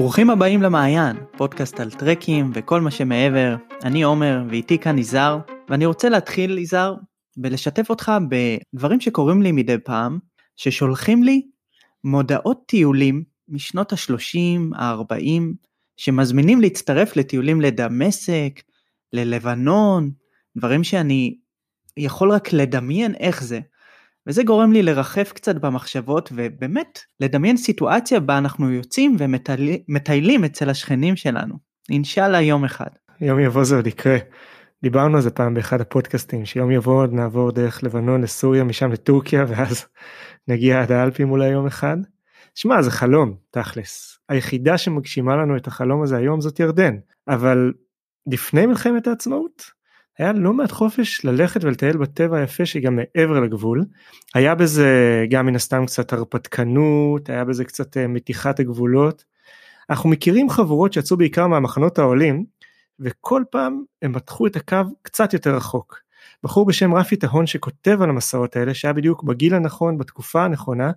ברוכים הבאים למעיין, פודקאסט על טרקים וכל מה שמעבר. אני עומר ואיתי כאן יזהר, ואני רוצה להתחיל יזהר ולשתף אותך בדברים שקורים לי מדי פעם, ששולחים לי מודעות טיולים משנות ה-30, ה-40, שמזמינים להצטרף לטיולים לדמשק, ללבנון, דברים שאני יכול רק לדמיין איך זה. וזה גורם לי לרחף קצת במחשבות ובאמת לדמיין סיטואציה בה אנחנו יוצאים ומטיילים אצל השכנים שלנו. אינשאללה יום אחד. יום יבוא זה עוד יקרה. דיברנו על זה פעם באחד הפודקאסטים שיום יבוא עוד נעבור דרך לבנון לסוריה משם לטורקיה ואז נגיע עד האלפים אולי יום אחד. שמע זה חלום תכלס היחידה שמגשימה לנו את החלום הזה היום זאת ירדן אבל לפני מלחמת העצמאות היה לא מעט חופש ללכת ולטייל בטבע היפה שגם מעבר לגבול. היה בזה גם מן הסתם קצת הרפתקנות, היה בזה קצת אה, מתיחת הגבולות. אנחנו מכירים חבורות שיצאו בעיקר מהמחנות העולים, וכל פעם הם מתחו את הקו קצת יותר רחוק. בחור בשם רפי טהון שכותב על המסעות האלה, שהיה בדיוק בגיל הנכון, בתקופה הנכונה,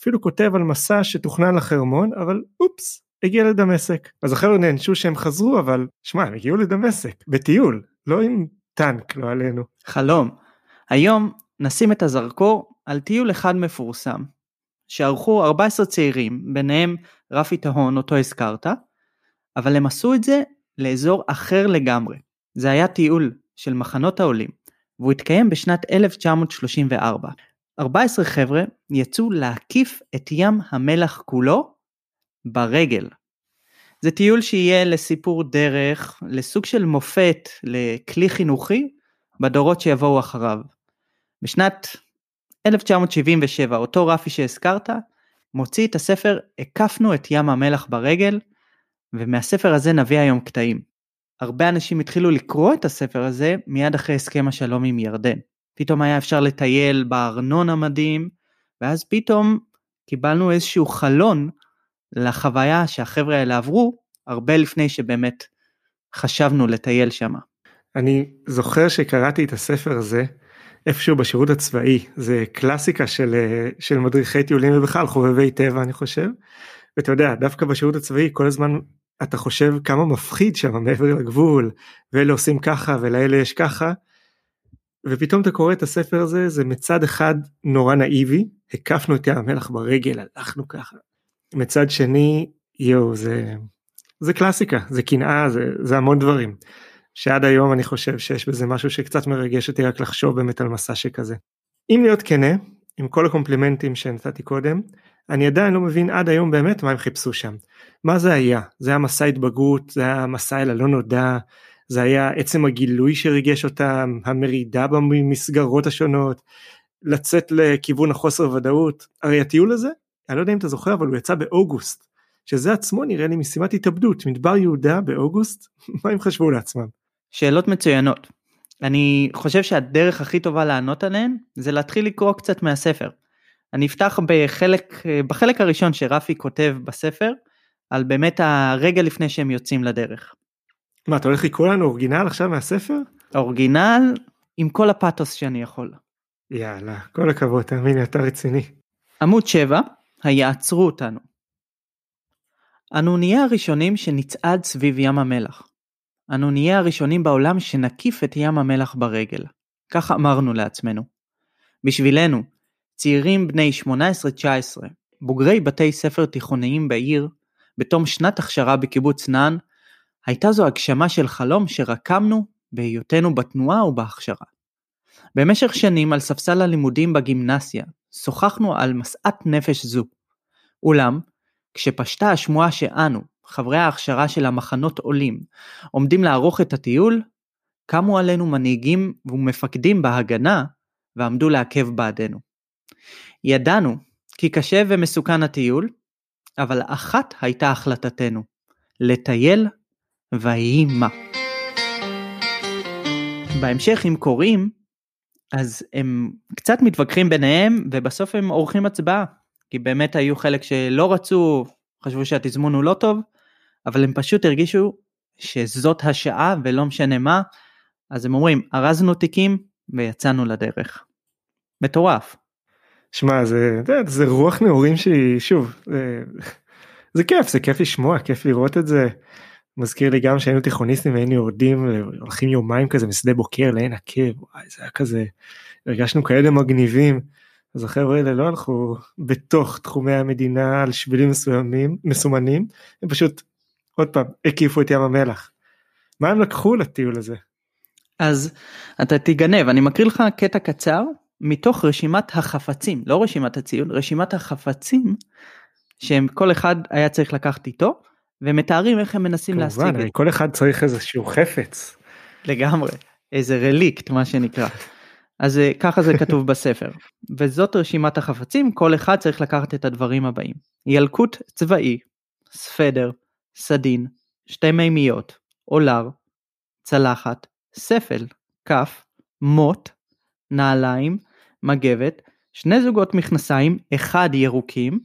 אפילו כותב על מסע שתוכנן לחרמון, אבל אופס, הגיע לדמשק. אז החבר'ה נענשו שהם חזרו, אבל שמע, הם הגיעו לדמשק, בטיול, לא עם טנק, לא עלינו. חלום. היום נשים את הזרקור על טיול אחד מפורסם, שערכו 14 צעירים, ביניהם רפי טהון, אותו הזכרת, אבל הם עשו את זה לאזור אחר לגמרי. זה היה טיול של מחנות העולים, והוא התקיים בשנת 1934. 14 חבר'ה יצאו להקיף את ים המלח כולו ברגל. זה טיול שיהיה לסיפור דרך, לסוג של מופת, לכלי חינוכי, בדורות שיבואו אחריו. בשנת 1977, אותו רפי שהזכרת, מוציא את הספר "הקפנו את ים המלח ברגל", ומהספר הזה נביא היום קטעים. הרבה אנשים התחילו לקרוא את הספר הזה מיד אחרי הסכם השלום עם ירדן. פתאום היה אפשר לטייל בארנון המדהים, ואז פתאום קיבלנו איזשהו חלון לחוויה שהחבר'ה האלה עברו הרבה לפני שבאמת חשבנו לטייל שם. אני זוכר שקראתי את הספר הזה איפשהו בשירות הצבאי זה קלאסיקה של של מדריכי טיולים ובכלל חובבי טבע אני חושב. ואתה יודע דווקא בשירות הצבאי כל הזמן אתה חושב כמה מפחיד שם מעבר לגבול ואלה עושים ככה ולאלה יש ככה. ופתאום אתה קורא את הספר הזה זה מצד אחד נורא נאיבי הקפנו את ים המלח ברגל הלכנו ככה מצד שני, יואו, זה, זה קלאסיקה, זה קנאה, זה, זה המון דברים. שעד היום אני חושב שיש בזה משהו שקצת מרגש אותי רק לחשוב באמת על מסע שכזה. אם להיות כנה, עם כל הקומפלימנטים שנתתי קודם, אני עדיין לא מבין עד היום באמת מה הם חיפשו שם. מה זה היה? זה היה מסע התבגרות, זה היה מסע אל הלא נודע, זה היה עצם הגילוי שריגש אותם, המרידה במסגרות השונות, לצאת לכיוון החוסר ודאות. הרי הטיול הזה אני לא יודע אם אתה זוכר אבל הוא יצא באוגוסט שזה עצמו נראה לי משימת התאבדות מדבר יהודה באוגוסט מה הם חשבו לעצמם. שאלות מצוינות. אני חושב שהדרך הכי טובה לענות עליהן זה להתחיל לקרוא קצת מהספר. אני אפתח בחלק בחלק הראשון שרפי כותב בספר על באמת הרגע לפני שהם יוצאים לדרך. מה אתה הולך לקרוא לנו אורגינל עכשיו מהספר? אורגינל עם כל הפאתוס שאני יכול. יאללה כל הכבוד תאמין לי אתה רציני. עמוד 7 היעצרו אותנו. אנו נהיה הראשונים שנצעד סביב ים המלח. אנו נהיה הראשונים בעולם שנקיף את ים המלח ברגל. כך אמרנו לעצמנו. בשבילנו, צעירים בני 18-19, בוגרי בתי ספר תיכוניים בעיר, בתום שנת הכשרה בקיבוץ נען, הייתה זו הגשמה של חלום שרקמנו בהיותנו בתנועה ובהכשרה. במשך שנים על ספסל הלימודים בגימנסיה, שוחחנו על משאת נפש זו. אולם, כשפשטה השמועה שאנו, חברי ההכשרה של המחנות עולים, עומדים לערוך את הטיול, קמו עלינו מנהיגים ומפקדים בהגנה ועמדו לעכב בעדנו. ידענו כי קשה ומסוכן הטיול, אבל אחת הייתה החלטתנו, לטייל ויהי מה. בהמשך אם קוראים, אז הם קצת מתווכחים ביניהם ובסוף הם עורכים הצבעה כי באמת היו חלק שלא רצו חשבו שהתזמון הוא לא טוב אבל הם פשוט הרגישו שזאת השעה ולא משנה מה אז הם אומרים ארזנו תיקים ויצאנו לדרך. מטורף. שמע זה, זה, זה רוח נעורים שהיא שוב זה, זה כיף זה כיף לשמוע כיף לראות את זה. מזכיר לי גם שהיינו תיכוניסטים והיינו יורדים הולכים יומיים כזה משדה בוקר לעין עקב וואי זה היה כזה הרגשנו כאלה מגניבים. אז החבר'ה האלה לא הלכו בתוך תחומי המדינה על שבילים מסוימים מסומנים הם פשוט עוד פעם הקיפו את ים המלח. מה הם לקחו לטיול הזה? אז אתה תיגנב אני מקריא לך קטע קצר מתוך רשימת החפצים לא רשימת הציון רשימת החפצים שהם כל אחד היה צריך לקחת איתו ומתארים איך הם מנסים להשיג את כמובן כל אחד צריך איזשהו חפץ. לגמרי איזה רליקט מה שנקרא. אז אה, ככה זה כתוב בספר וזאת רשימת החפצים כל אחד צריך לקחת את הדברים הבאים ילקוט צבאי ספדר סדין שתי מימיות אולר צלחת ספל כף מוט נעליים מגבת שני זוגות מכנסיים אחד ירוקים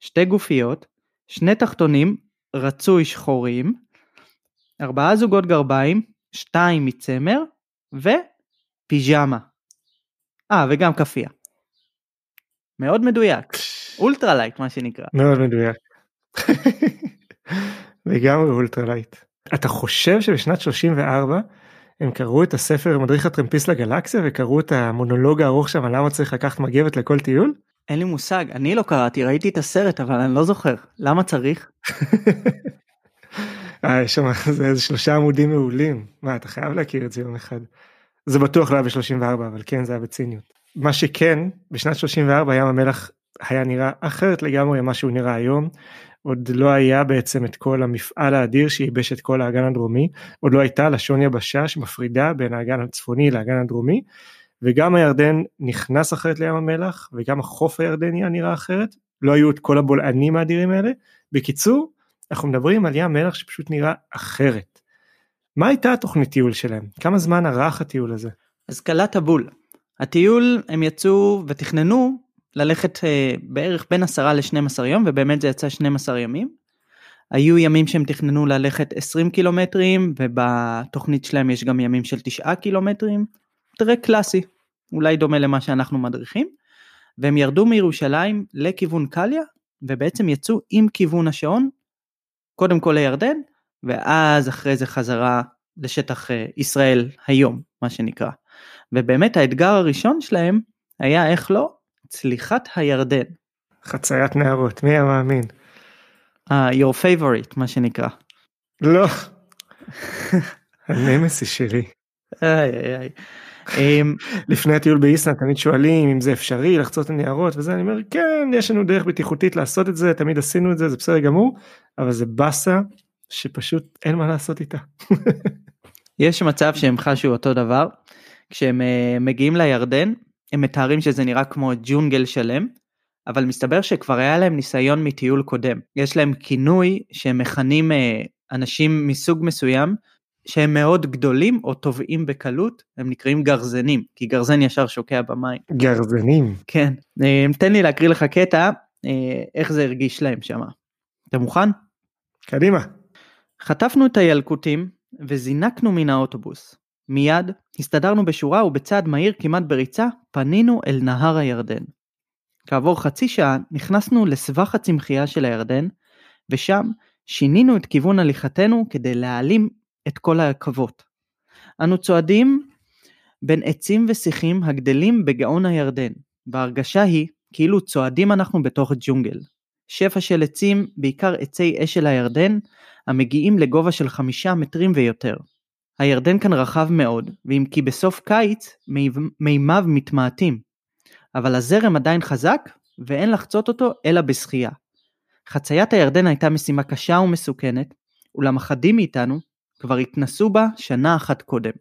שתי גופיות שני תחתונים רצוי שחורים ארבעה זוגות גרביים שתיים מצמר ופיג'מה. אה וגם כאפיה. מאוד מדויק ultra light מה שנקרא. מאוד מדויק. לגמרי ultra light. אתה חושב שבשנת 34 הם קראו את הספר מדריך הטרמפיסט לגלקסיה וקראו את המונולוג הארוך שם למה צריך לקחת מגבת לכל טיול? אין לי מושג אני לא קראתי ראיתי את הסרט אבל אני לא זוכר למה צריך. אה, יש שם איזה שלושה עמודים מעולים מה אתה חייב להכיר את זה יום אחד. זה בטוח לא היה ב-34 אבל כן זה היה בציניות. מה שכן בשנת 34 ים המלח היה נראה אחרת לגמרי ממה שהוא נראה היום. עוד לא היה בעצם את כל המפעל האדיר שייבש את כל האגן הדרומי, עוד לא הייתה לשון יבשה שמפרידה בין האגן הצפוני לאגן הדרומי, וגם הירדן נכנס אחרת לים המלח, וגם החוף הירדני היה נראה אחרת, לא היו את כל הבולענים האדירים האלה. בקיצור, אנחנו מדברים על ים מלח שפשוט נראה אחרת. מה הייתה התוכנית טיול שלהם? כמה זמן ארך הטיול הזה? אז קלט הבול. הטיול הם יצאו ותכננו ללכת אה, בערך בין 10 ל-12 יום ובאמת זה יצא 12 ימים. היו ימים שהם תכננו ללכת 20 קילומטרים ובתוכנית שלהם יש גם ימים של 9 קילומטרים. טרק קלאסי, אולי דומה למה שאנחנו מדריכים. והם ירדו מירושלים לכיוון קליה ובעצם יצאו עם כיוון השעון קודם כל לירדן ואז אחרי זה חזרה לשטח אה, ישראל היום מה שנקרא. ובאמת האתגר הראשון שלהם היה איך לא צליחת הירדן. חציית נהרות מי היה מאמין. Uh, your favorite מה שנקרא. לא. הנמסי שלי. איי איי איי. אמ, לפני הטיול באיסלנד תמיד שואלים אם זה אפשרי לחצות הניירות וזה אני אומר כן יש לנו דרך בטיחותית לעשות את זה תמיד עשינו את זה זה בסדר גמור אבל זה באסה שפשוט אין מה לעשות איתה. יש מצב שהם חשו אותו דבר כשהם uh, מגיעים לירדן הם מתארים שזה נראה כמו ג'ונגל שלם אבל מסתבר שכבר היה להם ניסיון מטיול קודם יש להם כינוי שהם מכנים uh, אנשים מסוג מסוים שהם מאוד גדולים או טובעים בקלות הם נקראים גרזנים כי גרזן ישר שוקע במים. גרזנים. כן. אה, תן לי להקריא לך קטע אה, איך זה הרגיש להם שם. אתה מוכן? קדימה. חטפנו את הילקוטים וזינקנו מן האוטובוס. מיד הסתדרנו בשורה ובצעד מהיר כמעט בריצה פנינו אל נהר הירדן. כעבור חצי שעה נכנסנו לסבך הצמחייה של הירדן ושם שינינו את כיוון הליכתנו כדי להעלים את כל העכבות. אנו צועדים בין עצים ושיחים הגדלים בגאון הירדן, וההרגשה היא כאילו צועדים אנחנו בתוך ג'ונגל. שפע של עצים, בעיקר עצי אשל הירדן, המגיעים לגובה של חמישה מטרים ויותר. הירדן כאן רחב מאוד, ואם כי בסוף קיץ מימיו מתמעטים. אבל הזרם עדיין חזק, ואין לחצות אותו אלא בשחייה. חציית הירדן הייתה משימה קשה ומסוכנת, אולם אחדים מאיתנו, כבר התנסו בה שנה אחת קודם.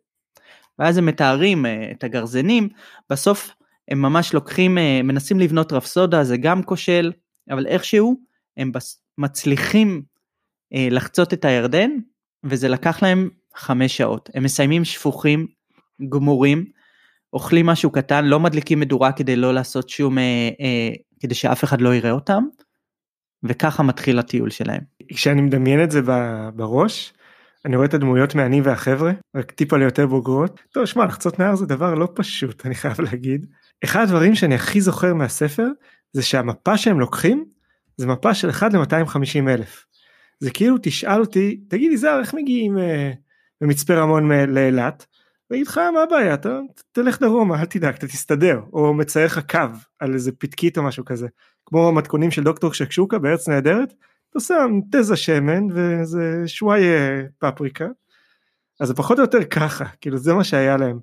ואז הם מתארים אה, את הגרזנים, בסוף הם ממש לוקחים, אה, מנסים לבנות רפסודה, זה גם כושל, אבל איכשהו הם מצליחים אה, לחצות את הירדן, וזה לקח להם חמש שעות. הם מסיימים שפוכים, גמורים, אוכלים משהו קטן, לא מדליקים מדורה כדי לא לעשות שום, כדי שאף אחד לא יראה אותם, וככה מתחיל הטיול שלהם. כשאני מדמיין את זה בראש, אני רואה את הדמויות מהני והחבר'ה, רק טיפה ליותר בוגרות. טוב, שמע, לחצות נהר זה דבר לא פשוט, אני חייב להגיד. אחד הדברים שאני הכי זוכר מהספר, זה שהמפה שהם לוקחים, זה מפה של 1 ל-250 אלף. זה כאילו תשאל אותי, תגיד לי זר איך מגיעים אה, במצפה רמון לאילת? ואגיד לך מה הבעיה אתה תלך דרומה אל תדאג אתה תסתדר או מצייר לך קו על איזה פתקית או משהו כזה כמו המתכונים של דוקטור שקשוקה בארץ נהדרת אתה שם תזה שמן ואיזה שוואי פפריקה אז זה פחות או יותר ככה כאילו זה מה שהיה להם.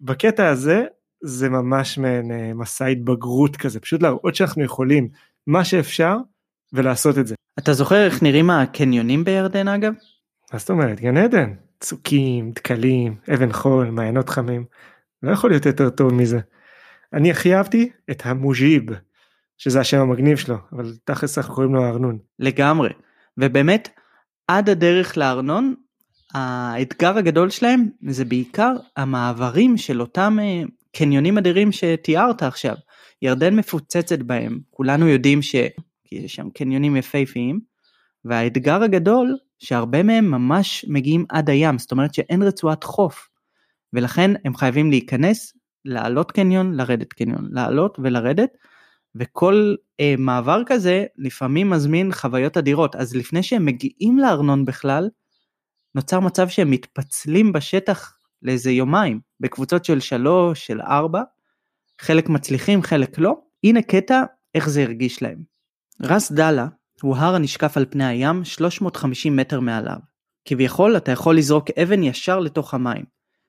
בקטע הזה זה ממש מעין אה, מסע התבגרות כזה פשוט להראות שאנחנו יכולים מה שאפשר ולעשות את זה. אתה זוכר איך נראים הקניונים בירדן אגב? מה זאת אומרת גן עדן צוקים דקלים אבן חול מעיינות חמים לא יכול להיות יותר טוב מזה. אני הכי אהבתי את המוז'יב שזה השם המגניב שלו אבל תכלס אנחנו קוראים לו ארנון. לגמרי. ובאמת עד הדרך לארנון האתגר הגדול שלהם זה בעיקר המעברים של אותם אה, קניונים אדירים שתיארת עכשיו. ירדן מפוצצת בהם, כולנו יודעים שיש שם קניונים יפהפיים, והאתגר הגדול שהרבה מהם ממש מגיעים עד הים, זאת אומרת שאין רצועת חוף, ולכן הם חייבים להיכנס, לעלות קניון, לרדת קניון, לעלות ולרדת, וכל אה, מעבר כזה לפעמים מזמין חוויות אדירות, אז לפני שהם מגיעים לארנון בכלל, נוצר מצב שהם מתפצלים בשטח לאיזה יומיים, בקבוצות של שלוש, של ארבע, חלק מצליחים, חלק לא. הנה קטע איך זה הרגיש להם. רס דאלה הוא הר הנשקף על פני הים 350 מטר מעליו. כביכול אתה יכול לזרוק אבן ישר לתוך המים.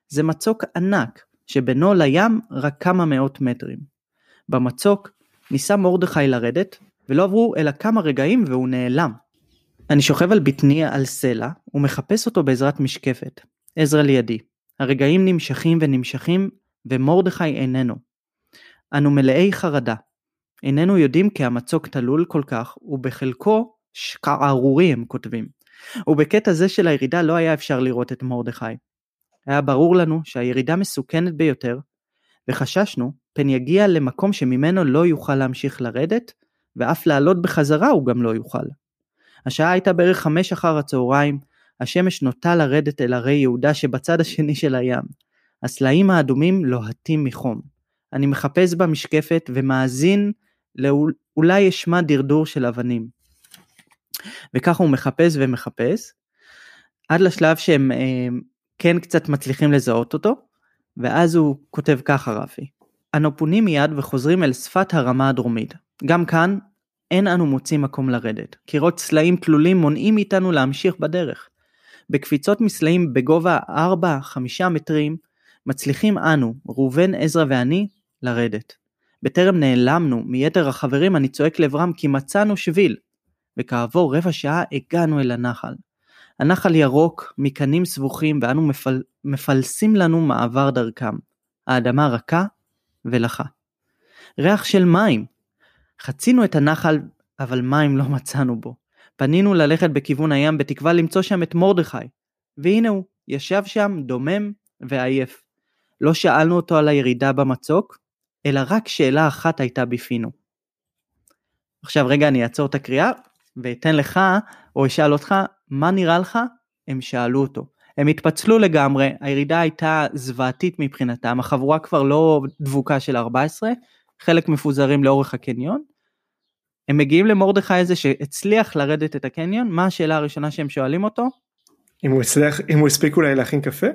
זה מצוק ענק, שבינו לים רק כמה מאות מטרים. במצוק ניסה מרדכי לרדת, ולא עברו אלא כמה רגעים והוא נעלם. אני שוכב על בטני על סלע ומחפש אותו בעזרת משקפת. עזרא לידי. הרגעים נמשכים ונמשכים ומרדכי איננו. אנו מלאי חרדה. איננו יודעים כי המצוק תלול כל כך ובחלקו שקערורי הם כותבים. ובקטע זה של הירידה לא היה אפשר לראות את מרדכי. היה ברור לנו שהירידה מסוכנת ביותר וחששנו פן יגיע למקום שממנו לא יוכל להמשיך לרדת ואף לעלות בחזרה הוא גם לא יוכל. השעה הייתה בערך חמש אחר הצהריים, השמש נוטה לרדת אל הרי יהודה שבצד השני של הים. הסלעים האדומים לוהטים מחום. אני מחפש במשקפת ומאזין לאולי אשמע דרדור של אבנים. וככה הוא מחפש ומחפש, עד לשלב שהם אה, כן קצת מצליחים לזהות אותו, ואז הוא כותב ככה רפי: אנו פונים מיד וחוזרים אל שפת הרמה הדרומית. גם כאן אין אנו מוצאים מקום לרדת. קירות סלעים תלולים מונעים מאיתנו להמשיך בדרך. בקפיצות מסלעים בגובה 4-5 מטרים, מצליחים אנו, ראובן, עזרא ואני, לרדת. בטרם נעלמנו מיתר החברים אני צועק לעברם כי מצאנו שביל. וכעבור רבע שעה הגענו אל הנחל. הנחל ירוק, מקנים סבוכים ואנו מפל... מפלסים לנו מעבר דרכם. האדמה רכה ולחה. ריח של מים. חצינו את הנחל אבל מים לא מצאנו בו. פנינו ללכת בכיוון הים בתקווה למצוא שם את מרדכי. והנה הוא, ישב שם דומם ועייף. לא שאלנו אותו על הירידה במצוק, אלא רק שאלה אחת הייתה בפינו. עכשיו רגע אני אעצור את הקריאה ואתן לך או אשאל אותך מה נראה לך הם שאלו אותו. הם התפצלו לגמרי הירידה הייתה זוועתית מבחינתם החבורה כבר לא דבוקה של 14 חלק מפוזרים לאורך הקניון. הם מגיעים למרדכי הזה שהצליח לרדת את הקניון מה השאלה הראשונה שהם שואלים אותו? אם הוא הצליח אם הוא הספיק אולי להכין קפה?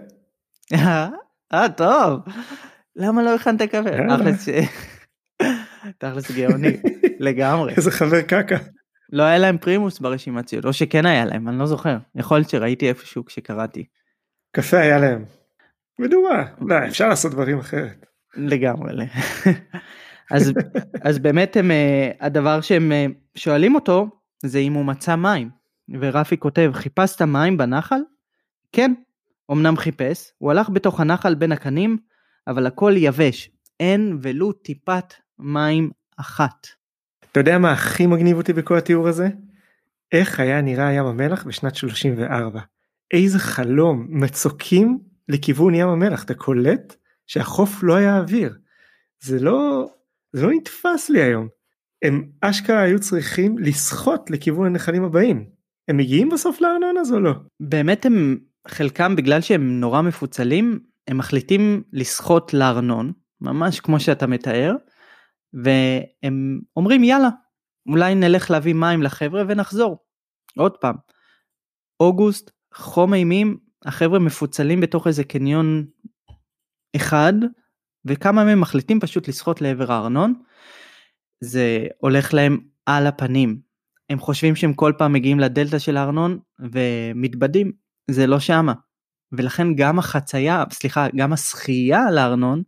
אה טוב למה לא הכנת קפה? תכלס גאוני לגמרי. איזה חבר קקה. לא היה להם פרימוס ברשימת ציוד או שכן היה להם אני לא זוכר יכול להיות שראיתי איפשהו כשקראתי. קפה היה להם. מדומה לא אפשר לעשות דברים אחרת. לגמרי. אז אז באמת הם אה, הדבר שהם אה, שואלים אותו זה אם הוא מצא מים ורפי כותב חיפשת מים בנחל? כן. אמנם חיפש הוא הלך בתוך הנחל בין הקנים אבל הכל יבש, אין ולו טיפת מים אחת. אתה יודע מה הכי מגניב אותי בכל התיאור הזה? איך היה נראה ים המלח בשנת 34. איזה חלום, מצוקים לכיוון ים המלח, אתה קולט שהחוף לא היה אוויר. זה לא, זה לא נתפס לי היום. הם אשכרה היו צריכים לשחות לכיוון הנחלים הבאים. הם מגיעים בסוף לארנונה הזו או לא? באמת הם, חלקם בגלל שהם נורא מפוצלים, הם מחליטים לשחות לארנון, ממש כמו שאתה מתאר, והם אומרים יאללה, אולי נלך להביא מים לחבר'ה ונחזור. עוד פעם, אוגוסט, חום אימים, החבר'ה מפוצלים בתוך איזה קניון אחד, וכמה מהם מחליטים פשוט לשחות לעבר הארנון. זה הולך להם על הפנים. הם חושבים שהם כל פעם מגיעים לדלתא של הארנון ומתבדים, זה לא שמה. ולכן גם החצייה, סליחה, גם השחייה לארנון,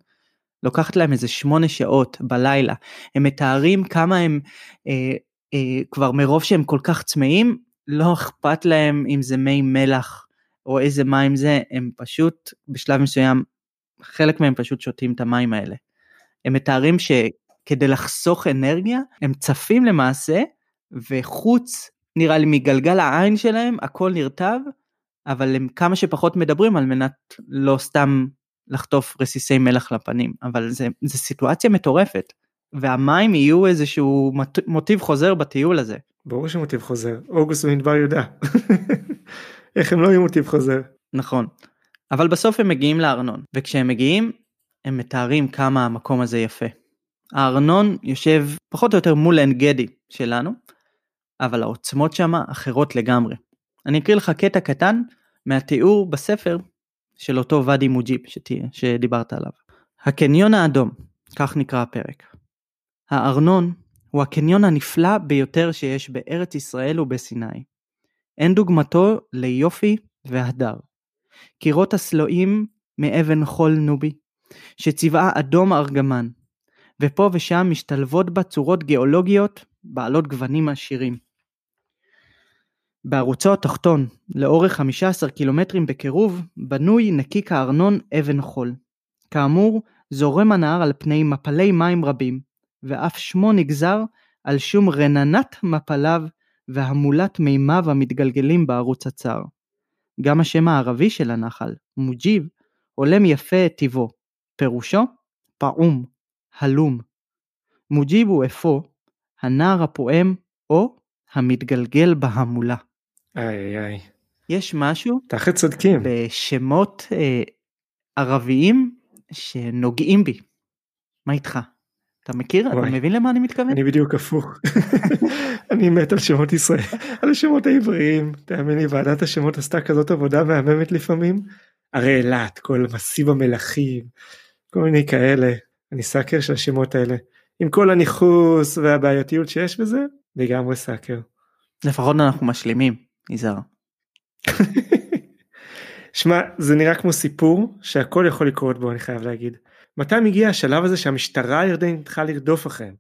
לוקחת להם איזה שמונה שעות בלילה. הם מתארים כמה הם, אה, אה, כבר מרוב שהם כל כך צמאים, לא אכפת להם אם זה מי מלח או איזה מים זה, הם פשוט בשלב מסוים, חלק מהם פשוט שותים את המים האלה. הם מתארים שכדי לחסוך אנרגיה, הם צפים למעשה, וחוץ, נראה לי, מגלגל העין שלהם, הכל נרטב, אבל הם כמה שפחות מדברים על מנת לא סתם לחטוף רסיסי מלח לפנים, אבל זה, זה סיטואציה מטורפת, והמים יהיו איזשהו מוטיב חוזר בטיול הזה. ברור שמוטיב חוזר, אוגוסט במדבר יהודה. איך הם לא יהיו מוטיב חוזר? נכון, אבל בסוף הם מגיעים לארנון, וכשהם מגיעים, הם מתארים כמה המקום הזה יפה. הארנון יושב פחות או יותר מול עין גדי שלנו, אבל העוצמות שם אחרות לגמרי. אני אקריא לך קטע קטן מהתיאור בספר של אותו ואדי מוג'יב שדיברת עליו. הקניון האדום, כך נקרא הפרק. הארנון הוא הקניון הנפלא ביותר שיש בארץ ישראל ובסיני. אין דוגמתו ליופי והדר. קירות הסלועים מאבן חול נובי, שצבעה אדום ארגמן, ופה ושם משתלבות בה צורות גיאולוגיות בעלות גוונים עשירים. בערוצו התחתון, לאורך 15 קילומטרים בקירוב, בנוי נקיק הארנון אבן חול. כאמור, זורם הנהר על פני מפלי מים רבים, ואף שמו נגזר על שום רננת מפליו והמולת מימיו המתגלגלים בערוץ הצר. גם השם הערבי של הנחל, מוג'יב, הולם יפה את טיבו, פירושו פעום, הלום. מוג'יב הוא אפוא, הנער הפועם או המתגלגל בהמולה. איי איי. יש משהו תחת צודקים בשמות אה, ערביים שנוגעים בי. מה איתך? אתה מכיר? וואי. אתה מבין למה אני מתכוון? אני בדיוק הפוך. אני מת על שמות ישראל, על השמות העבריים. תאמין לי, ועדת השמות עשתה כזאת עבודה מהממת לפעמים. הרי אילת, כל מסיב המלכים, כל מיני כאלה. אני סאקר של השמות האלה. עם כל הניכוס והבעייתיות שיש בזה, לגמרי סאקר. לפחות אנחנו משלימים, יזהר. שמע, זה נראה כמו סיפור שהכל יכול לקרות בו, אני חייב להגיד. מתי מגיע השלב הזה שהמשטרה הירדנית צריכה לרדוף אחריהם?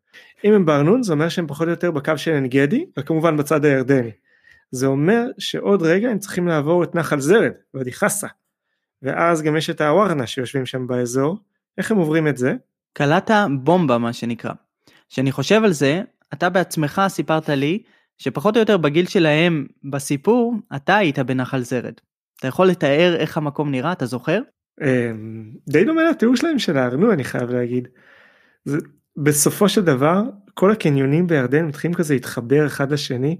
אם הם בארנון זה אומר שהם פחות או יותר בקו של עין גדי, וכמובן בצד הירדני. זה אומר שעוד רגע הם צריכים לעבור את נחל זרד, ואדי חסה. ואז גם יש את הווארנה שיושבים שם באזור. איך הם עוברים את זה? קלעת בומבה מה שנקרא. כשאני חושב על זה, אתה בעצמך סיפרת לי שפחות או יותר בגיל שלהם בסיפור, אתה היית בנחל זרד. אתה יכול לתאר איך המקום נראה, אתה זוכר? אמ, די דומה לתיאור שלהם של הארנון אני חייב להגיד. זה, בסופו של דבר כל הקניונים בירדן מתחילים כזה להתחבר אחד לשני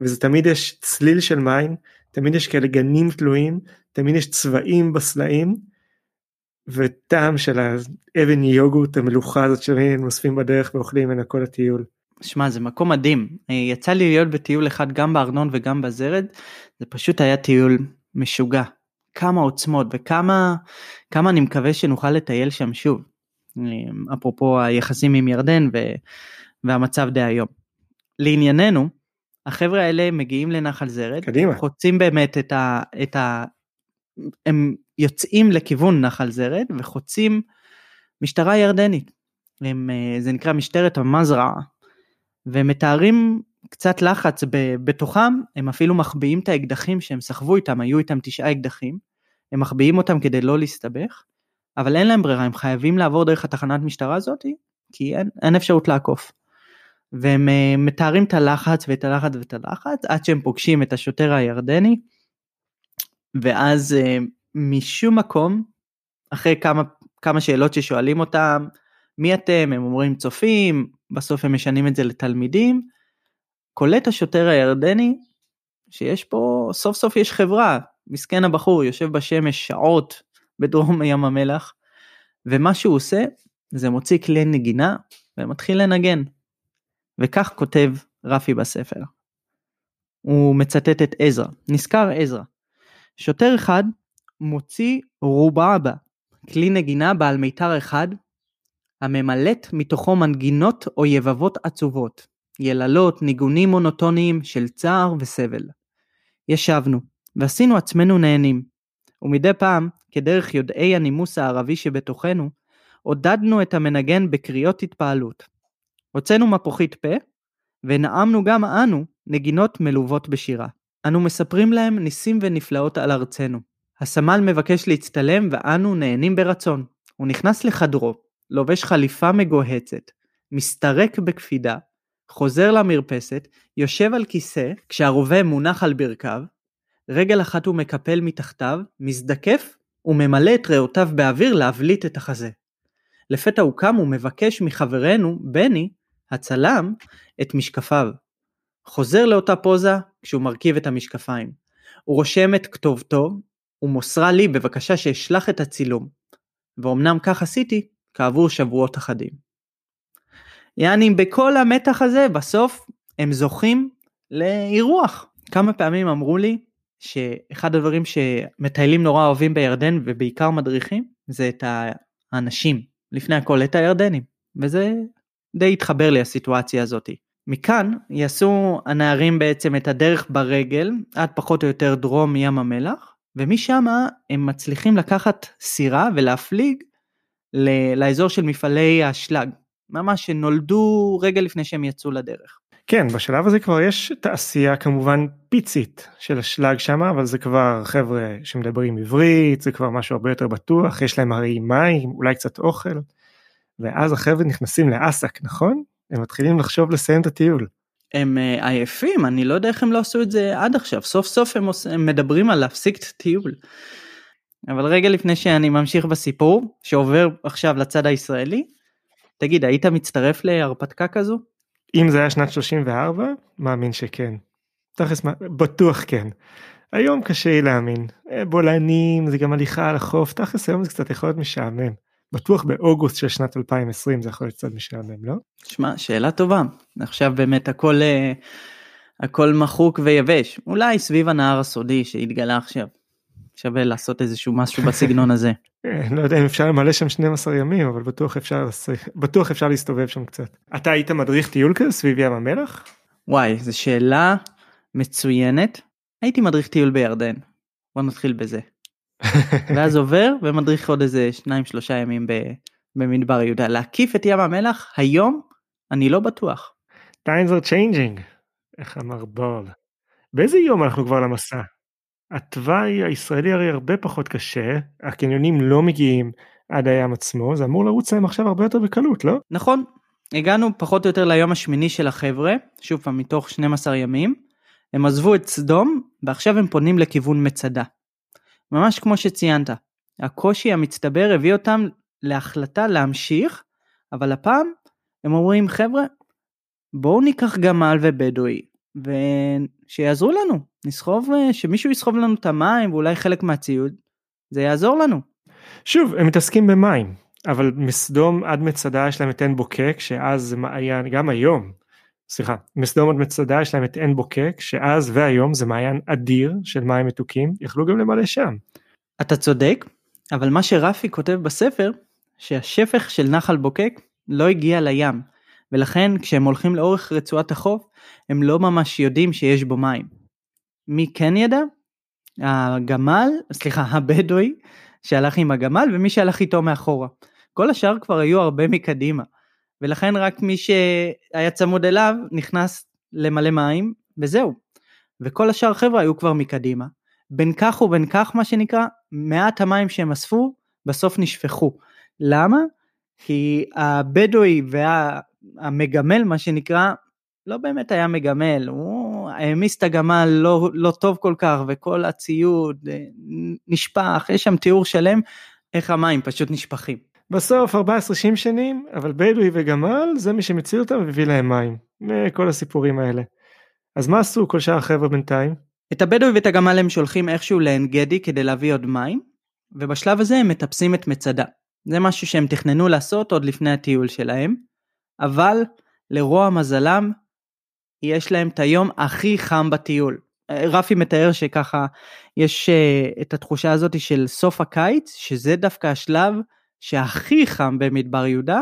וזה תמיד יש צליל של מים תמיד יש כאלה גנים תלויים תמיד יש צבעים בסלעים וטעם של האבן יוגורט המלוכה הזאת שהם אוספים בדרך ואוכלים ממנה כל הטיול. שמע זה מקום מדהים יצא לי להיות בטיול אחד גם בארנון וגם בזרד זה פשוט היה טיול משוגע כמה עוצמות וכמה כמה אני מקווה שנוכל לטייל שם שוב. אפרופו היחסים עם ירדן ו, והמצב דהיום. לענייננו, החבר'ה האלה מגיעים לנחל זרד, קדימה. חוצים באמת את ה... את ה הם יוצאים לכיוון נחל זרד וחוצים משטרה ירדנית. הם, זה נקרא משטרת המזרעה. ומתארים קצת לחץ בתוכם, הם אפילו מחביאים את האקדחים שהם סחבו איתם, היו איתם תשעה אקדחים, הם מחביאים אותם כדי לא להסתבך, אבל אין להם ברירה, הם חייבים לעבור דרך התחנת משטרה הזאת, כי אין, אין אפשרות לעקוף. והם uh, מתארים את הלחץ ואת הלחץ ואת הלחץ, עד שהם פוגשים את השוטר הירדני, ואז uh, משום מקום, אחרי כמה, כמה שאלות ששואלים אותם, מי אתם? הם אומרים צופים, בסוף הם משנים את זה לתלמידים, קולט השוטר הירדני שיש פה סוף סוף יש חברה מסכן הבחור יושב בשמש שעות בדרום ים המלח ומה שהוא עושה זה מוציא כלי נגינה ומתחיל לנגן. וכך כותב רפי בספר. הוא מצטט את עזרא, נזכר עזרא. שוטר אחד מוציא רובעבה, כלי נגינה בעל מיתר אחד, הממלט מתוכו מנגינות או יבבות עצובות, יללות, ניגונים מונוטוניים של צער וסבל. ישבנו, ועשינו עצמנו נהנים, ומדי פעם, כדרך יודעי הנימוס הערבי שבתוכנו, עודדנו את המנגן בקריאות התפעלות. הוצאנו מפוחית פה, ונאמנו גם אנו נגינות מלוות בשירה. אנו מספרים להם ניסים ונפלאות על ארצנו. הסמל מבקש להצטלם ואנו נהנים ברצון. הוא נכנס לחדרו, לובש חליפה מגוהצת, מסתרק בקפידה, חוזר למרפסת, יושב על כיסא כשהרובה מונח על ברכיו, רגל אחת הוא מקפל מתחתיו, מזדקף וממלא את ריאותיו באוויר להבליט את החזה. לפתע הוא קם ומבקש מחברנו, בני, הצלם, את משקפיו. חוזר לאותה פוזה כשהוא מרכיב את המשקפיים. הוא רושם את כתובתו ומוסרה לי בבקשה שאשלח את הצילום. ואומנם כך עשיתי כעבור שבועות אחדים. יעני בכל המתח הזה בסוף הם זוכים לאירוח. כמה פעמים אמרו לי שאחד הדברים שמטיילים נורא אוהבים בירדן ובעיקר מדריכים זה את האנשים לפני הכל את הירדנים וזה די התחבר לי הסיטואציה הזאתי. מכאן יעשו הנערים בעצם את הדרך ברגל עד פחות או יותר דרום ים המלח ומשם הם מצליחים לקחת סירה ולהפליג לאזור של מפעלי האשלג ממש שנולדו רגע לפני שהם יצאו לדרך. כן בשלב הזה כבר יש תעשייה כמובן פיצית של אשלג שם אבל זה כבר חבר'ה שמדברים עברית זה כבר משהו הרבה יותר בטוח יש להם הרי מים אולי קצת אוכל. ואז החבר'ה נכנסים לאסק נכון? הם מתחילים לחשוב לסיים את הטיול. הם uh, עייפים אני לא יודע איך הם לא עשו את זה עד עכשיו סוף סוף הם, עוש... הם מדברים על להפסיק את הטיול. אבל רגע לפני שאני ממשיך בסיפור שעובר עכשיו לצד הישראלי תגיד היית מצטרף להרפתקה כזו? אם זה היה שנת 34 מאמין שכן. תכלס בטוח כן. היום קשה לי להאמין אה, בולענים זה גם הליכה על החוף תכלס היום זה קצת יכול להיות משעמם. בטוח באוגוסט של שנת 2020 זה יכול להיות קצת משעמם לא? שמע שאלה טובה עכשיו באמת הכל אה, הכל מחוק ויבש אולי סביב הנהר הסודי שהתגלה עכשיו. שווה לעשות איזשהו משהו בסגנון הזה. אה, לא יודע אם אפשר למלא שם 12 ימים אבל בטוח אפשר בטוח אפשר להסתובב שם קצת. אתה היית מדריך טיול כזה סביב ים המלח? וואי זו שאלה מצוינת. הייתי מדריך טיול בירדן. בוא נתחיל בזה. ואז עובר ומדריך עוד איזה שניים שלושה ימים במדבר יהודה להקיף את ים המלח היום אני לא בטוח. times are changing איך אמר בוב. באיזה יום אנחנו כבר למסע? התוואי הישראלי הרי הרבה פחות קשה הקניונים לא מגיעים עד הים עצמו זה אמור לרוץ להם עכשיו הרבה יותר בקלות לא? נכון הגענו פחות או יותר ליום השמיני של החבר'ה שוב פעם מתוך 12 ימים הם עזבו את סדום ועכשיו הם פונים לכיוון מצדה. ממש כמו שציינת הקושי המצטבר הביא אותם להחלטה להמשיך אבל הפעם הם אומרים חבר'ה בואו ניקח גמל ובדואי ושיעזרו לנו, נסחוב, אה, שמישהו יסחוב לנו את המים ואולי חלק מהציוד, זה יעזור לנו. שוב, הם מתעסקים במים, אבל מסדום עד מצדה יש להם את עין בוקק, שאז זה מעיין, גם היום, סליחה, מסדום עד מצדה יש להם את עין בוקק, שאז והיום זה מעיין אדיר של מים מתוקים, יכלו גם למלא שם. אתה צודק, אבל מה שרפי כותב בספר, שהשפך של נחל בוקק לא הגיע לים, ולכן כשהם הולכים לאורך רצועת החוף, הם לא ממש יודעים שיש בו מים. מי כן ידע? הגמל, סליחה, הבדואי שהלך עם הגמל ומי שהלך איתו מאחורה. כל השאר כבר היו הרבה מקדימה, ולכן רק מי שהיה צמוד אליו נכנס למלא מים, וזהו. וכל השאר חבר'ה היו כבר מקדימה. בין כך ובין כך מה שנקרא, מעט המים שהם אספו בסוף נשפכו. למה? כי הבדואי והמגמל מה שנקרא לא באמת היה מגמל, הוא העמיס את הגמל לא, לא טוב כל כך וכל הציוד אה, נשפך, יש שם תיאור שלם איך המים פשוט נשפכים. בסוף 14-60 שנים, אבל בדואי וגמל זה מי שמציל אותם והביא להם מים, מכל הסיפורים האלה. אז מה עשו כל שאר החבר'ה בינתיים? את הבדואי ואת הגמל הם שולחים איכשהו לעין גדי כדי להביא עוד מים, ובשלב הזה הם מטפסים את מצדה. זה משהו שהם תכננו לעשות עוד לפני הטיול שלהם, אבל לרוע מזלם יש להם את היום הכי חם בטיול. רפי מתאר שככה יש את התחושה הזאת של סוף הקיץ, שזה דווקא השלב שהכי חם במדבר יהודה,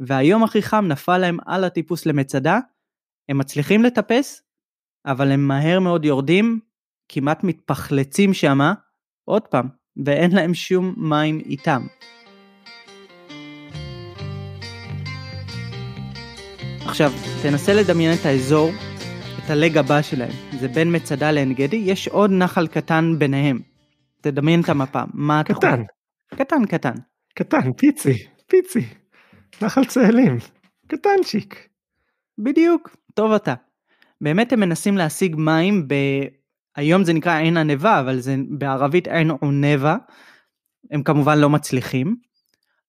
והיום הכי חם נפל להם על הטיפוס למצדה, הם מצליחים לטפס, אבל הם מהר מאוד יורדים, כמעט מתפחלצים שמה, עוד פעם, ואין להם שום מים איתם. עכשיו, תנסה לדמיין את האזור, את הלג הבא שלהם, זה בין מצדה לעין גדי, יש עוד נחל קטן ביניהם. תדמיין את המפה, מה אתה קטן. קטן, קטן. קטן, פיצי, פיצי. נחל צאלים, קטנצ'יק. בדיוק, טוב אתה. באמת הם מנסים להשיג מים ב... היום זה נקרא עין ענבה, אבל זה בערבית עין עונבה. הם כמובן לא מצליחים.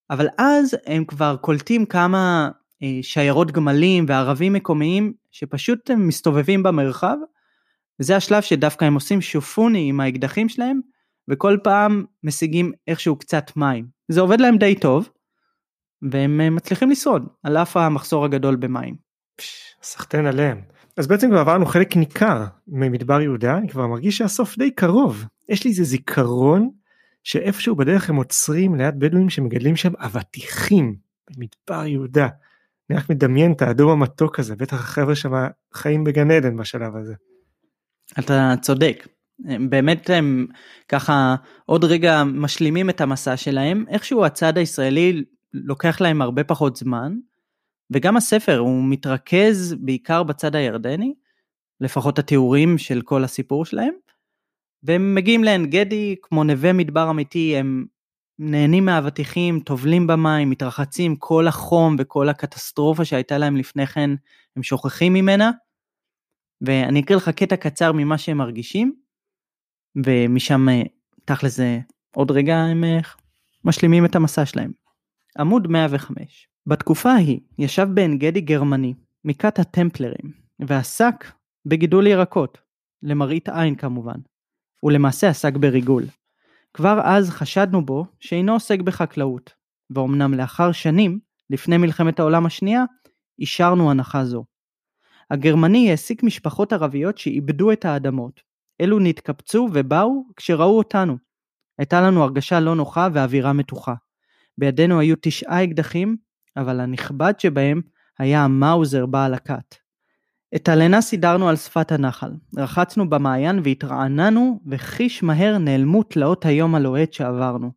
אבל אז הם כבר קולטים כמה שיירות גמלים וערבים מקומיים שפשוט מסתובבים במרחב. וזה השלב שדווקא הם עושים שופוני עם האקדחים שלהם, וכל פעם משיגים איכשהו קצת מים. זה עובד להם די טוב, והם אה, מצליחים לשרוד, על אף המחסור הגדול במים. סחטיין עליהם. אז בעצם כבר עברנו חלק ניכר ממדבר יהודה, אני כבר מרגיש שהסוף די קרוב. יש לי איזה זיכרון שאיפשהו בדרך הם עוצרים ליד בדואים שמגדלים שם אבטיחים במדבר יהודה. אני רק מדמיין את האדום המתוק הזה, בטח החבר'ה שם חיים בגן עדן בשלב הזה. אתה צודק. הם באמת הם ככה עוד רגע משלימים את המסע שלהם, איכשהו הצד הישראלי לוקח להם הרבה פחות זמן, וגם הספר הוא מתרכז בעיקר בצד הירדני, לפחות התיאורים של כל הסיפור שלהם, והם מגיעים לעין גדי כמו נווה מדבר אמיתי, הם נהנים מהאבטיחים, טובלים במים, מתרחצים, כל החום וכל הקטסטרופה שהייתה להם לפני כן, הם שוכחים ממנה. ואני אקריא לך קטע קצר ממה שהם מרגישים, ומשם תכל'ס עוד רגע הם אה, משלימים את המסע שלהם. עמוד 105 בתקופה ההיא ישב בעין גדי גרמני מכת הטמפלרים ועסק בגידול ירקות, למראית עין כמובן, ולמעשה עסק בריגול. כבר אז חשדנו בו שאינו עוסק בחקלאות, ואומנם לאחר שנים, לפני מלחמת העולם השנייה, אישרנו הנחה זו. הגרמני העסיק משפחות ערביות שאיבדו את האדמות. אלו נתקבצו ובאו כשראו אותנו. הייתה לנו הרגשה לא נוחה ואווירה מתוחה. בידינו היו תשעה אקדחים, אבל הנכבד שבהם היה המאוזר בעל הכת. את הלינה סידרנו על שפת הנחל, רחצנו במעיין והתרעננו, וחיש מהר נעלמו תלאות היום הלוהט שעברנו.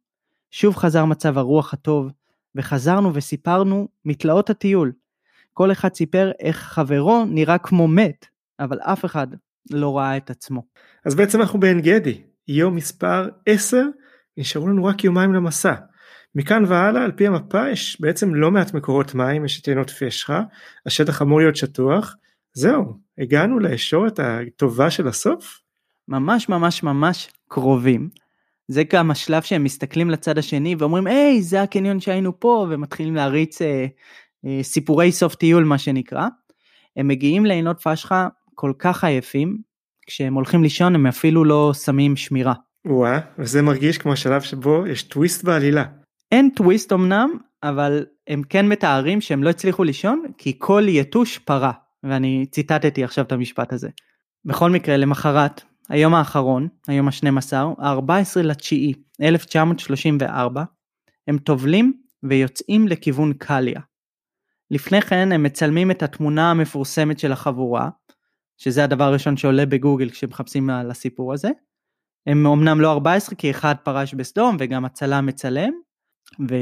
שוב חזר מצב הרוח הטוב, וחזרנו וסיפרנו מתלאות הטיול. כל אחד סיפר איך חברו נראה כמו מת, אבל אף אחד לא ראה את עצמו. אז בעצם אנחנו בעין גדי, יום מספר 10, נשארו לנו רק יומיים למסע. מכאן והלאה על פי המפה יש בעצם לא מעט מקורות מים, יש את עינות פשחה, השטח אמור להיות שטוח, זהו, הגענו לישורת הטובה של הסוף? ממש ממש ממש קרובים. זה גם השלב שהם מסתכלים לצד השני ואומרים היי זה הקניון שהיינו פה ומתחילים להריץ אה, אה, סיפורי סוף טיול מה שנקרא. הם מגיעים לעינות פשחה כל כך עייפים, כשהם הולכים לישון הם אפילו לא שמים שמירה. וואה, וזה מרגיש כמו השלב שבו יש טוויסט בעלילה. אין טוויסט אמנם, אבל הם כן מתארים שהם לא הצליחו לישון כי כל יתוש פרה. ואני ציטטתי עכשיו את המשפט הזה. בכל מקרה, למחרת, היום האחרון, היום ה-12, ה-14 לתשיעי 1934, הם טובלים ויוצאים לכיוון קליה. לפני כן הם מצלמים את התמונה המפורסמת של החבורה, שזה הדבר הראשון שעולה בגוגל כשמחפשים על הסיפור הזה. הם אמנם לא 14 כי אחד פרש בסדום וגם הצלם מצלם, ו...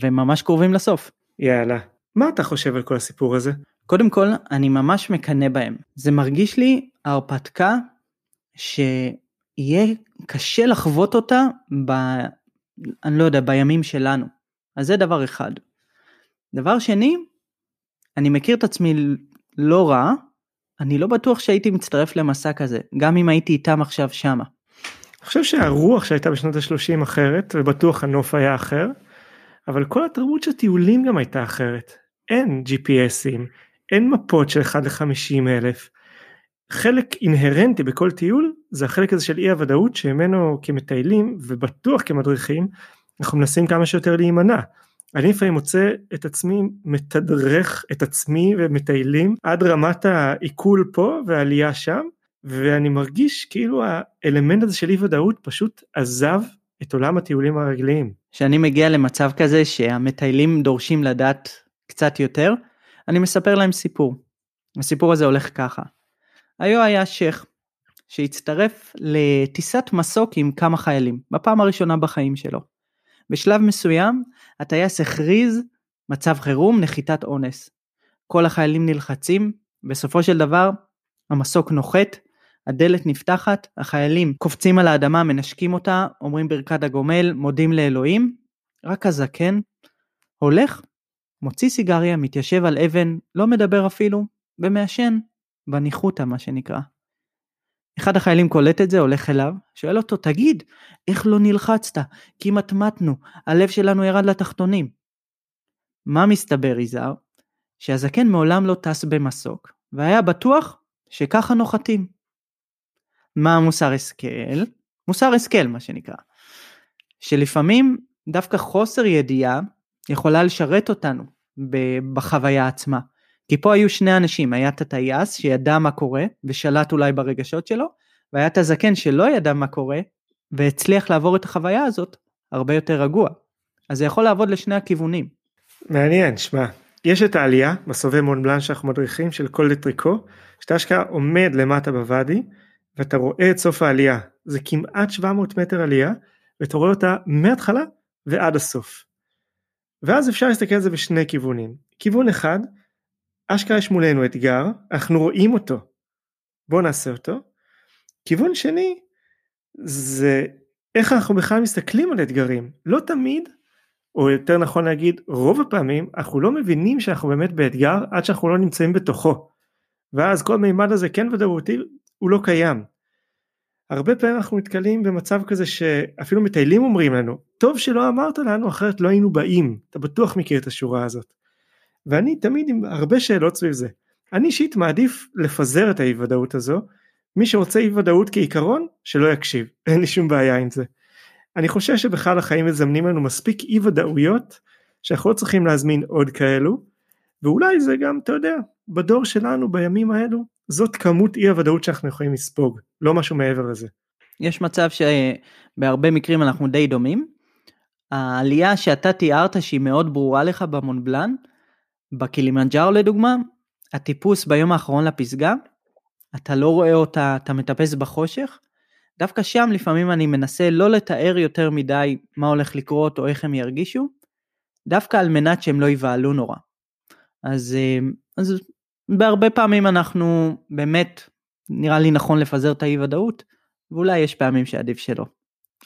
וממש קרובים לסוף. יאללה. מה אתה חושב על כל הסיפור הזה? קודם כל, אני ממש מקנא בהם. זה מרגיש לי הרפתקה שיהיה קשה לחוות אותה ב... אני לא יודע, בימים שלנו. אז זה דבר אחד. דבר שני, אני מכיר את עצמי לא רע, אני לא בטוח שהייתי מצטרף למסע כזה, גם אם הייתי איתם עכשיו שמה. אני חושב שהרוח שהייתה בשנות ה-30 אחרת, ובטוח הנוף היה אחר, אבל כל התרבות של הטיולים גם הייתה אחרת. אין GPSים, אין מפות של 1 ל-50 אלף. חלק אינהרנטי בכל טיול זה החלק הזה של אי הוודאות שממנו כמטיילים ובטוח כמדריכים אנחנו מנסים כמה שיותר להימנע. אני לפעמים מוצא את עצמי מתדרך את עצמי ומטיילים עד רמת העיכול פה והעלייה שם, ואני מרגיש כאילו האלמנט הזה של אי ודאות פשוט עזב את עולם הטיולים הרגליים. כשאני מגיע למצב כזה שהמטיילים דורשים לדעת קצת יותר, אני מספר להם סיפור. הסיפור הזה הולך ככה. היו היה שייח שהצטרף לטיסת מסוק עם כמה חיילים, בפעם הראשונה בחיים שלו. בשלב מסוים הטייס הכריז מצב חירום נחיתת אונס. כל החיילים נלחצים, בסופו של דבר המסוק נוחת, הדלת נפתחת, החיילים קופצים על האדמה, מנשקים אותה, אומרים ברכת הגומל, מודים לאלוהים, רק הזקן הולך, מוציא סיגריה, מתיישב על אבן, לא מדבר אפילו, ומעשן, בניחותא מה שנקרא. אחד החיילים קולט את זה, הולך אליו, שואל אותו, תגיד, איך לא נלחצת? כמעט מתנו, הלב שלנו ירד לתחתונים. מה מסתבר, יזהר? שהזקן מעולם לא טס במסוק, והיה בטוח שככה נוחתים. מה מוסר השכל? מוסר השכל מה שנקרא. שלפעמים דווקא חוסר ידיעה יכולה לשרת אותנו בחוויה עצמה. כי פה היו שני אנשים, היה את הטייס שידע מה קורה ושלט אולי ברגשות שלו, והיה את הזקן שלא ידע מה קורה והצליח לעבור את החוויה הזאת הרבה יותר רגוע. אז זה יכול לעבוד לשני הכיוונים. מעניין, שמע, יש את העלייה בסובב מון בלן שאנחנו מדריכים של כל דטריקו, שאתה אשכרה עומד למטה בוואדי ואתה רואה את סוף העלייה, זה כמעט 700 מטר עלייה ואתה רואה אותה מההתחלה ועד הסוף. ואז אפשר להסתכל על זה בשני כיוונים. כיוון אחד, אשכרה יש מולנו אתגר, אנחנו רואים אותו, בואו נעשה אותו. כיוון שני, זה איך אנחנו בכלל מסתכלים על אתגרים. לא תמיד, או יותר נכון להגיד, רוב הפעמים אנחנו לא מבינים שאנחנו באמת באתגר עד שאנחנו לא נמצאים בתוכו. ואז כל מימד הזה כן ודאותי הוא לא קיים. הרבה פעמים אנחנו נתקלים במצב כזה שאפילו מטיילים אומרים לנו, טוב שלא אמרת לנו אחרת לא היינו באים, אתה בטוח מכיר את השורה הזאת. ואני תמיד עם הרבה שאלות סביב זה. אני אישית מעדיף לפזר את האי ודאות הזו, מי שרוצה אי ודאות כעיקרון, שלא יקשיב, אין לי שום בעיה עם זה. אני חושב שבכלל החיים מזמנים לנו מספיק אי ודאויות, שאנחנו לא צריכים להזמין עוד כאלו, ואולי זה גם, אתה יודע, בדור שלנו בימים האלו, זאת כמות אי הוודאות שאנחנו יכולים לספוג, לא משהו מעבר לזה. יש מצב שבהרבה מקרים אנחנו די דומים. העלייה שאתה תיארת שהיא מאוד ברורה לך במונבלן, בקילימנג'ארו לדוגמה, הטיפוס ביום האחרון לפסגה, אתה לא רואה אותה, אתה מטפס בחושך, דווקא שם לפעמים אני מנסה לא לתאר יותר מדי מה הולך לקרות או איך הם ירגישו, דווקא על מנת שהם לא יבהלו נורא. אז, אה, אז בהרבה פעמים אנחנו באמת, נראה לי נכון לפזר את האי ודאות, ואולי יש פעמים שעדיף שלא.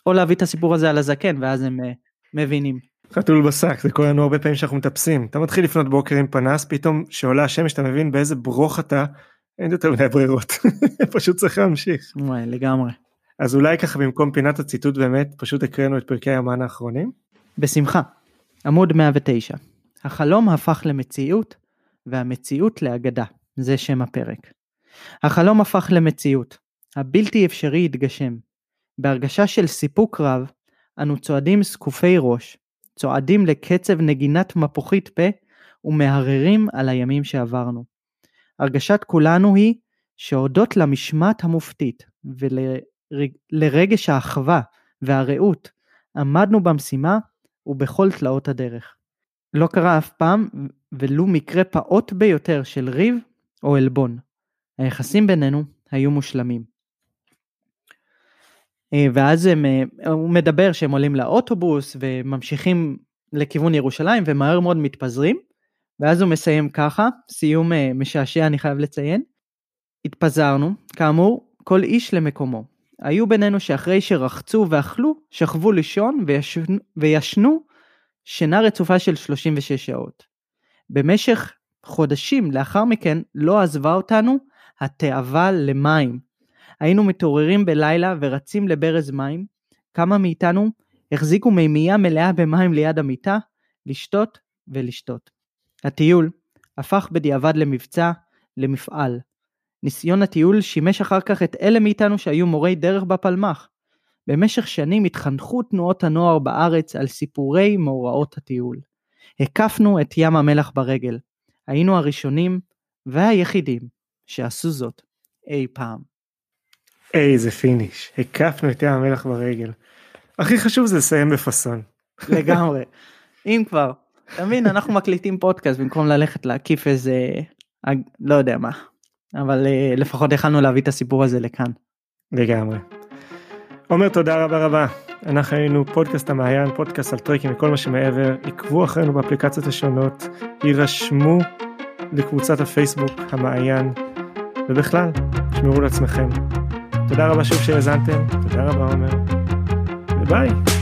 או להביא את הסיפור הזה על הזקן ואז הם uh, מבינים. חתול בשק זה קורה לנו הרבה פעמים שאנחנו מטפסים אתה מתחיל לפנות בוקר עם פנס פתאום שעולה השמש אתה מבין באיזה ברוך אתה אין יותר מדי ברירות פשוט צריך להמשיך. וואי לגמרי. אז אולי ככה במקום פינת הציטוט באמת פשוט הקראנו את פרקי היומן האחרונים. בשמחה. עמוד 109. החלום הפך למציאות והמציאות לאגדה, זה שם הפרק. החלום הפך למציאות, הבלתי אפשרי התגשם. בהרגשה של סיפוק רב, אנו צועדים זקופי ראש, צועדים לקצב נגינת מפוחית פה ומהררים על הימים שעברנו. הרגשת כולנו היא שהודות למשמעת המופתית ולרגש האחווה והרעות עמדנו במשימה ובכל תלאות הדרך. לא קרה אף פעם ולו מקרה פעוט ביותר של ריב או עלבון. היחסים בינינו היו מושלמים. אה, ואז הם, אה, הוא מדבר שהם עולים לאוטובוס וממשיכים לכיוון ירושלים ומהר מאוד מתפזרים ואז הוא מסיים ככה, סיום אה, משעשע אני חייב לציין. התפזרנו, כאמור, כל איש למקומו. היו בינינו שאחרי שרחצו ואכלו, שכבו לישון וישנו, וישנו שינה רצופה של 36 שעות. במשך חודשים לאחר מכן לא עזבה אותנו התאווה למים. היינו מתעוררים בלילה ורצים לברז מים. כמה מאיתנו החזיקו מימייה מלאה במים ליד המיטה, לשתות ולשתות. הטיול הפך בדיעבד למבצע, למפעל. ניסיון הטיול שימש אחר כך את אלה מאיתנו שהיו מורי דרך בפלמ"ח. במשך שנים התחנכו תנועות הנוער בארץ על סיפורי מאורעות הטיול. הקפנו את ים המלח ברגל. היינו הראשונים והיחידים שעשו זאת אי פעם. איזה finish, הקפנו את ים המלח ברגל. הכי חשוב זה לסיים בפאסון. לגמרי. אם כבר, אתה מבין, אנחנו מקליטים פודקאסט במקום ללכת להקיף איזה, לא יודע מה, אבל אה, לפחות יכלנו להביא את הסיפור הזה לכאן. לגמרי. עומר תודה רבה רבה. אנחנו היינו פודקאסט המעיין, פודקאסט על טרקים וכל מה שמעבר. עקבו אחרינו באפליקציות השונות, יירשמו לקבוצת הפייסבוק המעיין, ובכלל, שמרו לעצמכם. תודה רבה שוב שהאזנתם, תודה רבה עומר, וביי.